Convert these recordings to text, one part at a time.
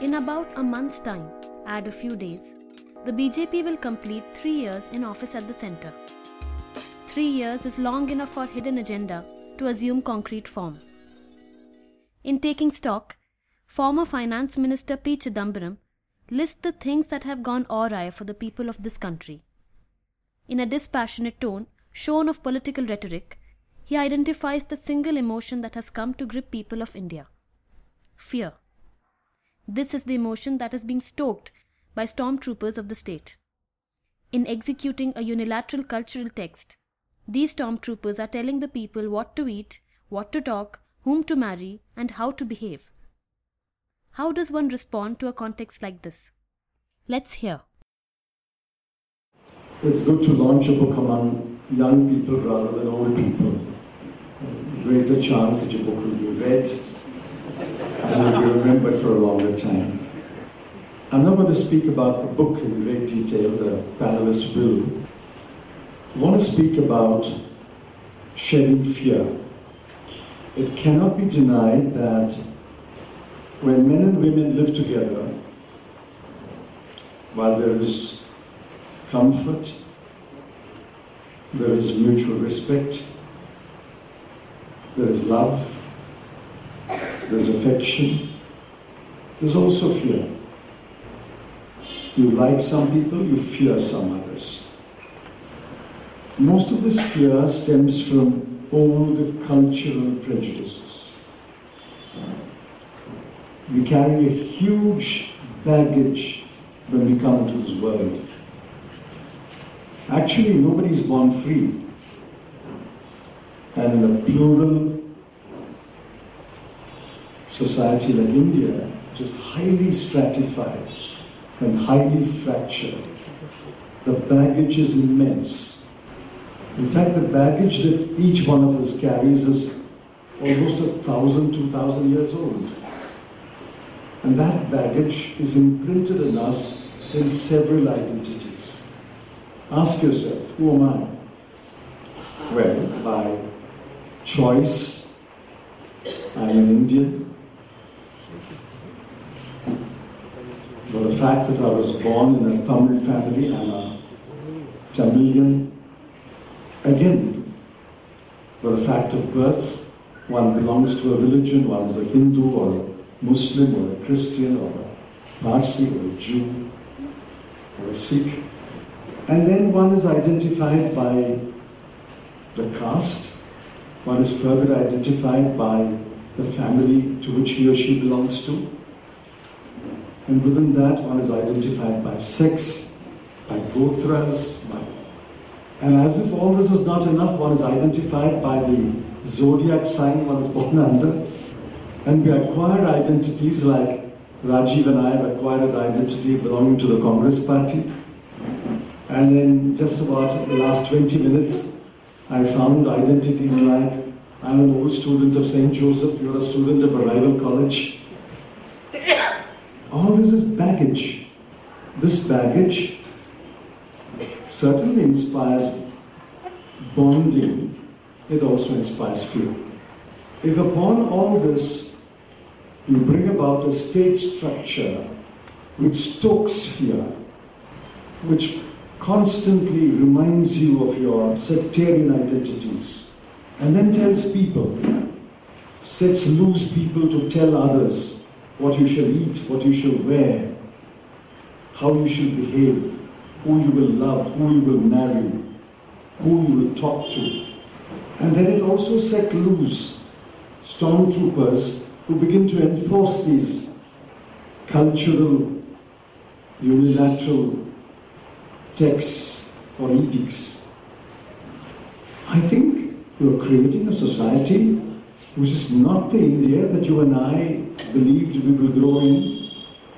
In about a month's time, add a few days, the BJP will complete three years in office at the centre. Three years is long enough for hidden agenda to assume concrete form. In taking stock, former Finance Minister P. Chidambaram lists the things that have gone awry for the people of this country. In a dispassionate tone, shorn of political rhetoric, he identifies the single emotion that has come to grip people of India fear. This is the emotion that is being stoked by stormtroopers of the state. In executing a unilateral cultural text, these stormtroopers are telling the people what to eat, what to talk, whom to marry, and how to behave. How does one respond to a context like this? Let's hear. It's good to launch a book among young people rather than old people. Greater chance that your book will be read and will be remembered for a longer time. I'm not going to speak about the book in great detail, the panelists will. I want to speak about shedding fear. It cannot be denied that when men and women live together, while there is comfort, there is mutual respect, there is love, there's affection, there's also fear. You like some people, you fear some others. Most of this fear stems from old cultural prejudices. We carry a huge baggage when we come into this world. Actually, nobody's born free. And in a plural society like India, which is highly stratified and highly fractured, the baggage is immense. In fact, the baggage that each one of us carries is almost a thousand, two thousand years old. And that baggage is imprinted in us in several identities. Ask yourself, who am I? Well, by choice, I'm an Indian. For the fact that I was born in a Tamil family, I'm a Tamilian. Again, for the fact of birth, one belongs to a religion, one is a Hindu or a Muslim or a Christian or a Parsi or a Jew or a Sikh. And then one is identified by the caste, one is further identified by the family to which he or she belongs to. And within that, one is identified by sex, by gotras, by and as if all this is not enough, one is identified by the zodiac sign one is born under. And we acquire identities like Rajiv and I have acquired identity belonging to the Congress Party. And then just about the last 20 minutes, I found identities like I'm an old student of St. Joseph, you're a student of a rival college. All this is baggage. This baggage certainly inspires bonding, it also inspires fear. If upon all this you bring about a state structure which stokes fear, which constantly reminds you of your sectarian identities, and then tells people, sets loose people to tell others what you shall eat, what you shall wear, how you shall behave, who you will love, who you will marry, who you will talk to. And then it also set loose stormtroopers who begin to enforce these cultural, unilateral texts or edicts. I think you're creating a society which is not the India that you and I believed we would grow in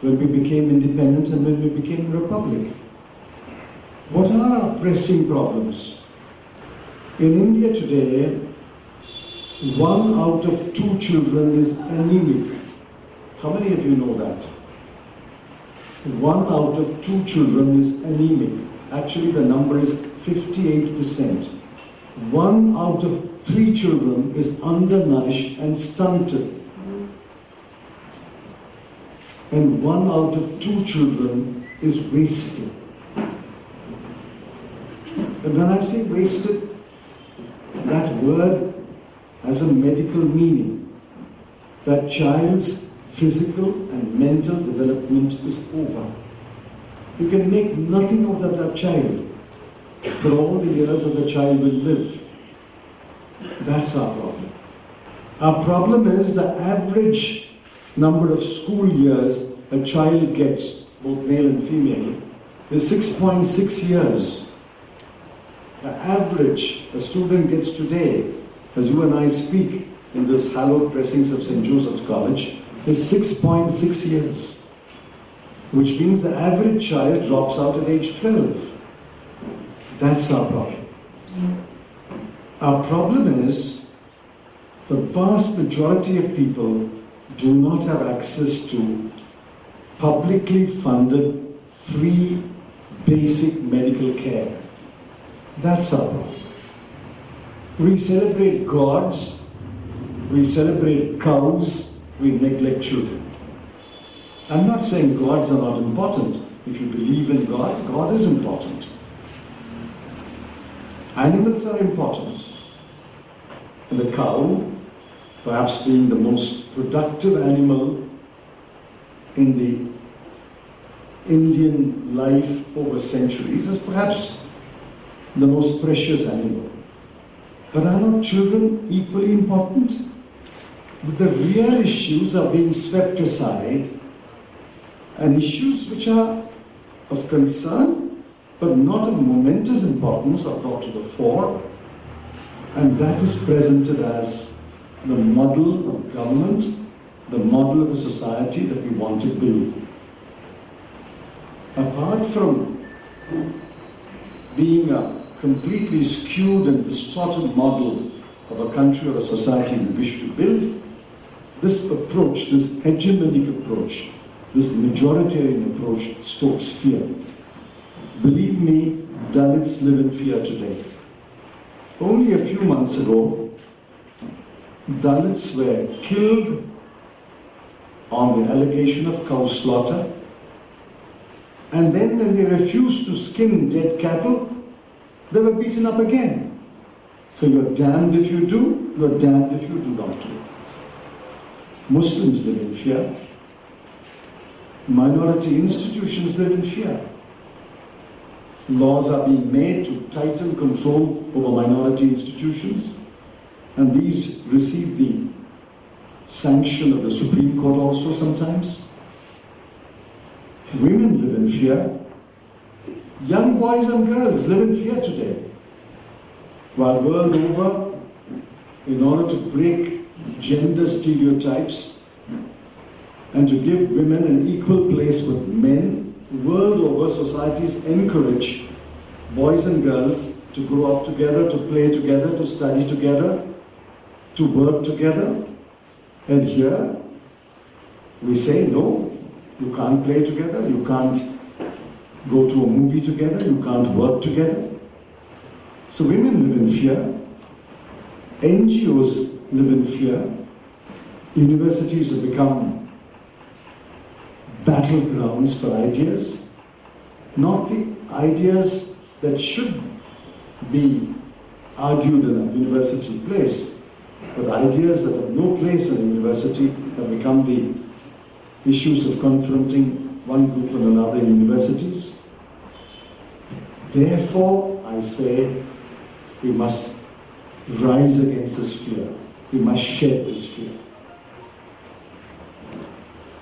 when we became independent and when we became a republic. What are our pressing problems? In India today, one out of two children is anemic. How many of you know that? One out of two children is anemic. Actually, the number is 58%. One out of three children is undernourished and stunted. And one out of two children is wasted. And when I say wasted, that word has a medical meaning. That child's physical and mental development is over. You can make nothing of that, that child for all the years that the child will live. That's our problem. Our problem is the average number of school years a child gets, both male and female, is 6.6 years. The average a student gets today, as you and I speak in this hallowed precincts of St. Joseph's College, is 6.6 years. Which means the average child drops out at age 12. That's our problem. Our problem is the vast majority of people do not have access to publicly funded, free, basic medical care. That's our problem. We celebrate gods, we celebrate cows, we neglect children. I'm not saying gods are not important. If you believe in God, God is important. Animals are important. And the cow, perhaps being the most productive animal in the Indian life over centuries, is perhaps the most precious animal. But are not children equally important? But The real issues are being swept aside, and issues which are of concern but not of momentous importance are brought to the fore, and that is presented as the model of government, the model of a society that we want to build. Apart from being a completely skewed and distorted model of a country or a society we wish to build, this approach, this hegemonic approach, this majoritarian approach stokes fear. Believe me, Dalits live in fear today. Only a few months ago, Dalits were killed on the allegation of cow slaughter. And then, when they refused to skin dead cattle, they were beaten up again. So you're damned if you do, you're damned if you do not do. Muslims live in fear. Minority institutions live in fear. Laws are being made to tighten control over minority institutions, and these receive the sanction of the Supreme Court also sometimes. Women live in fear. Young boys and girls live in fear today. While world over, in order to break gender stereotypes and to give women an equal place with men, world over societies encourage boys and girls to grow up together, to play together, to study together, to work together. And here we say, no, you can't play together, you can't go to a movie together, you can't work together. So women live in fear, NGOs live in fear, universities have become battlegrounds for ideas, not the ideas that should be argued in a university place, but ideas that have no place in a university have become the issues of confronting one group and another in universities. Therefore, I say we must rise against this fear. We must shed this fear.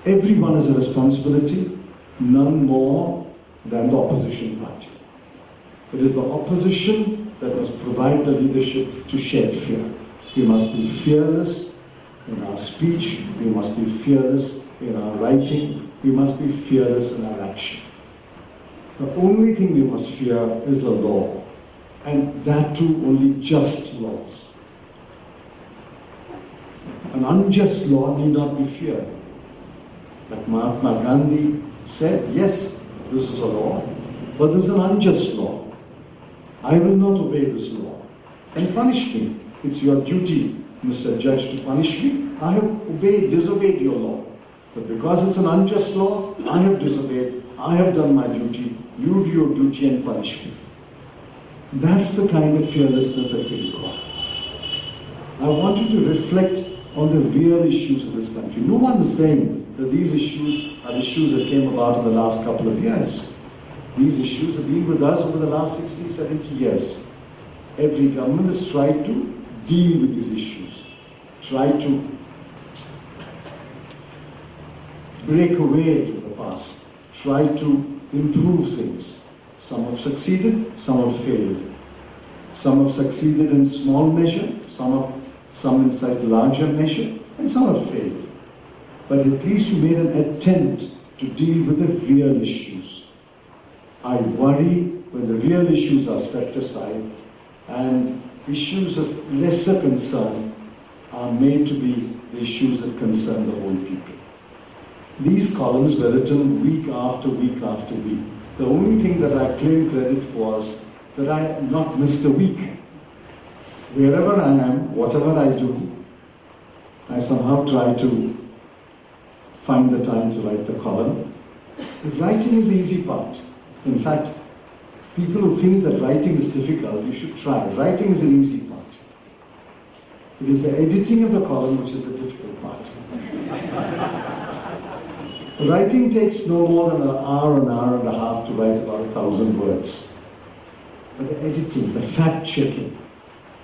Everyone has a responsibility, none more than the opposition party. It is the opposition that must provide the leadership to shed fear. We must be fearless in our speech, we must be fearless in our writing, we must be fearless in our action. The only thing we must fear is the law, and that too only just laws. An unjust law need not be feared. Like Mahatma Gandhi said, yes, this is a law, but this is an unjust law. I will not obey this law. And punish me. It's your duty, Mr. Judge, to punish me. I have obeyed, disobeyed your law. But because it's an unjust law, I have disobeyed, I have done my duty, you do your duty and punish me. That's the kind of fearlessness that we require. I want you to reflect on the real issues of this country. No one is saying that these issues are issues that came about in the last couple of years. These issues have been with us over the last 60, 70 years. Every government has tried to deal with these issues, try to break away from the past, try to improve things. Some have succeeded, some have failed. Some have succeeded in small measure, some have some in slightly larger measure, and some have failed. But at least you made an attempt to deal with the real issues. I worry when the real issues are swept aside and issues of lesser concern are made to be the issues that concern the whole people. These columns were written week after week after week. The only thing that I claim credit for was that I not missed a week. Wherever I am, whatever I do, I somehow try to find the time to write the column. Writing is the easy part. In fact, people who think that writing is difficult, you should try. Writing is an easy part. It is the editing of the column which is the difficult part. writing takes no more than an hour, an hour and a half to write about a thousand words. But the editing, the fact checking,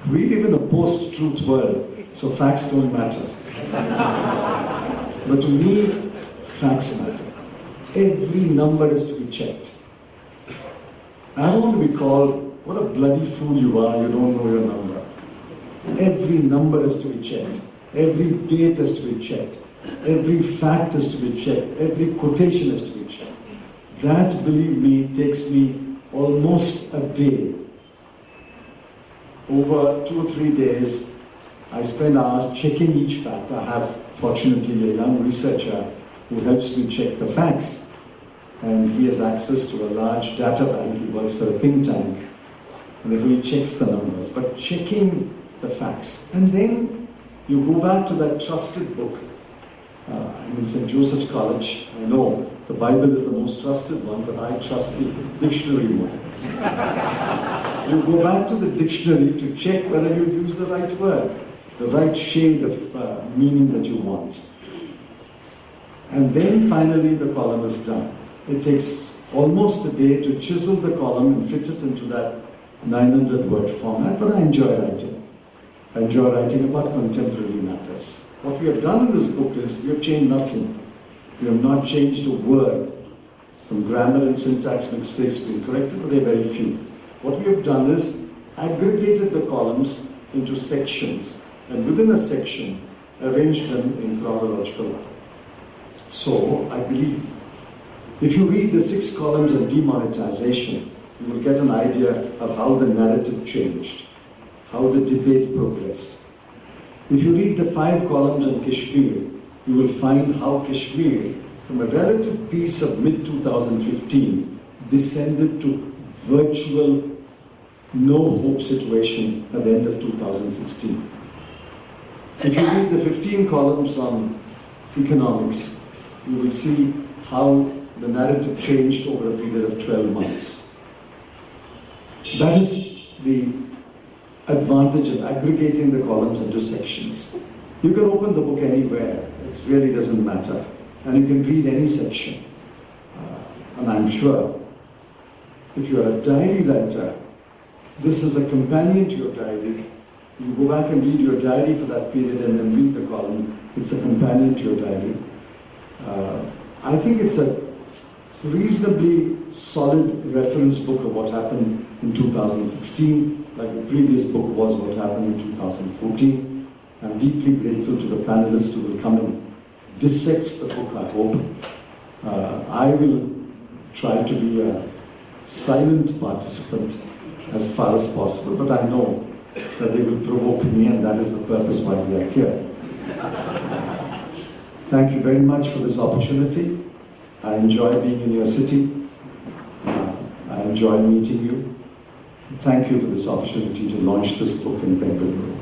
we live in a post-truth world, so facts don't matter. but to me, facts matter. Every number is to be checked. I don't want to be called, what a bloody fool you are, you don't know your number. Every number is to be checked. Every date is to be checked. Every fact is to be checked. Every quotation is to be checked. That, believe me, takes me almost a day over two or three days, I spend hours checking each fact. I have, fortunately, a young researcher who helps me check the facts. And he has access to a large data bank. He works for a think tank. And therefore, he checks the numbers. But checking the facts. And then you go back to that trusted book. Uh, I'm in St. Joseph's College. I know the Bible is the most trusted one, but I trust the dictionary more. you go back to the dictionary to check whether you use the right word, the right shade of uh, meaning that you want. And then finally the column is done. It takes almost a day to chisel the column and fit it into that 900 word format, but I enjoy writing. I enjoy writing about contemporary matters. What we have done in this book is we have changed nothing. We have not changed a word. Some grammar and syntax mistakes have been corrected, but they're very few. What we have done is aggregated the columns into sections, and within a section, arranged them in chronological order. So, I believe, if you read the six columns of demonetization, you will get an idea of how the narrative changed, how the debate progressed. If you read the five columns on Kashmir, you will find how Kashmir, from a relative peace of mid 2015, descended to virtual no hope situation at the end of 2016. If you read the 15 columns on economics, you will see how the narrative changed over a period of 12 months. That is the advantage of aggregating the columns into sections. You can open the book anywhere, it really doesn't matter. And you can read any section. Uh, and I'm sure if you're a diary writer, this is a companion to your diary. You go back and read your diary for that period and then read the column. It's a companion to your diary. Uh, I think it's a reasonably solid reference book of what happened in 2016, like the previous book was what happened in 2014. I'm deeply grateful to the panelists who will come and dissect the book, I hope. Uh, I will try to be a silent participant as far as possible, but I know that they will provoke me, and that is the purpose why we are here. Thank you very much for this opportunity. I enjoy being in your city. Uh, I enjoy meeting you. Thank you for this opportunity to launch this book in Bengaluru.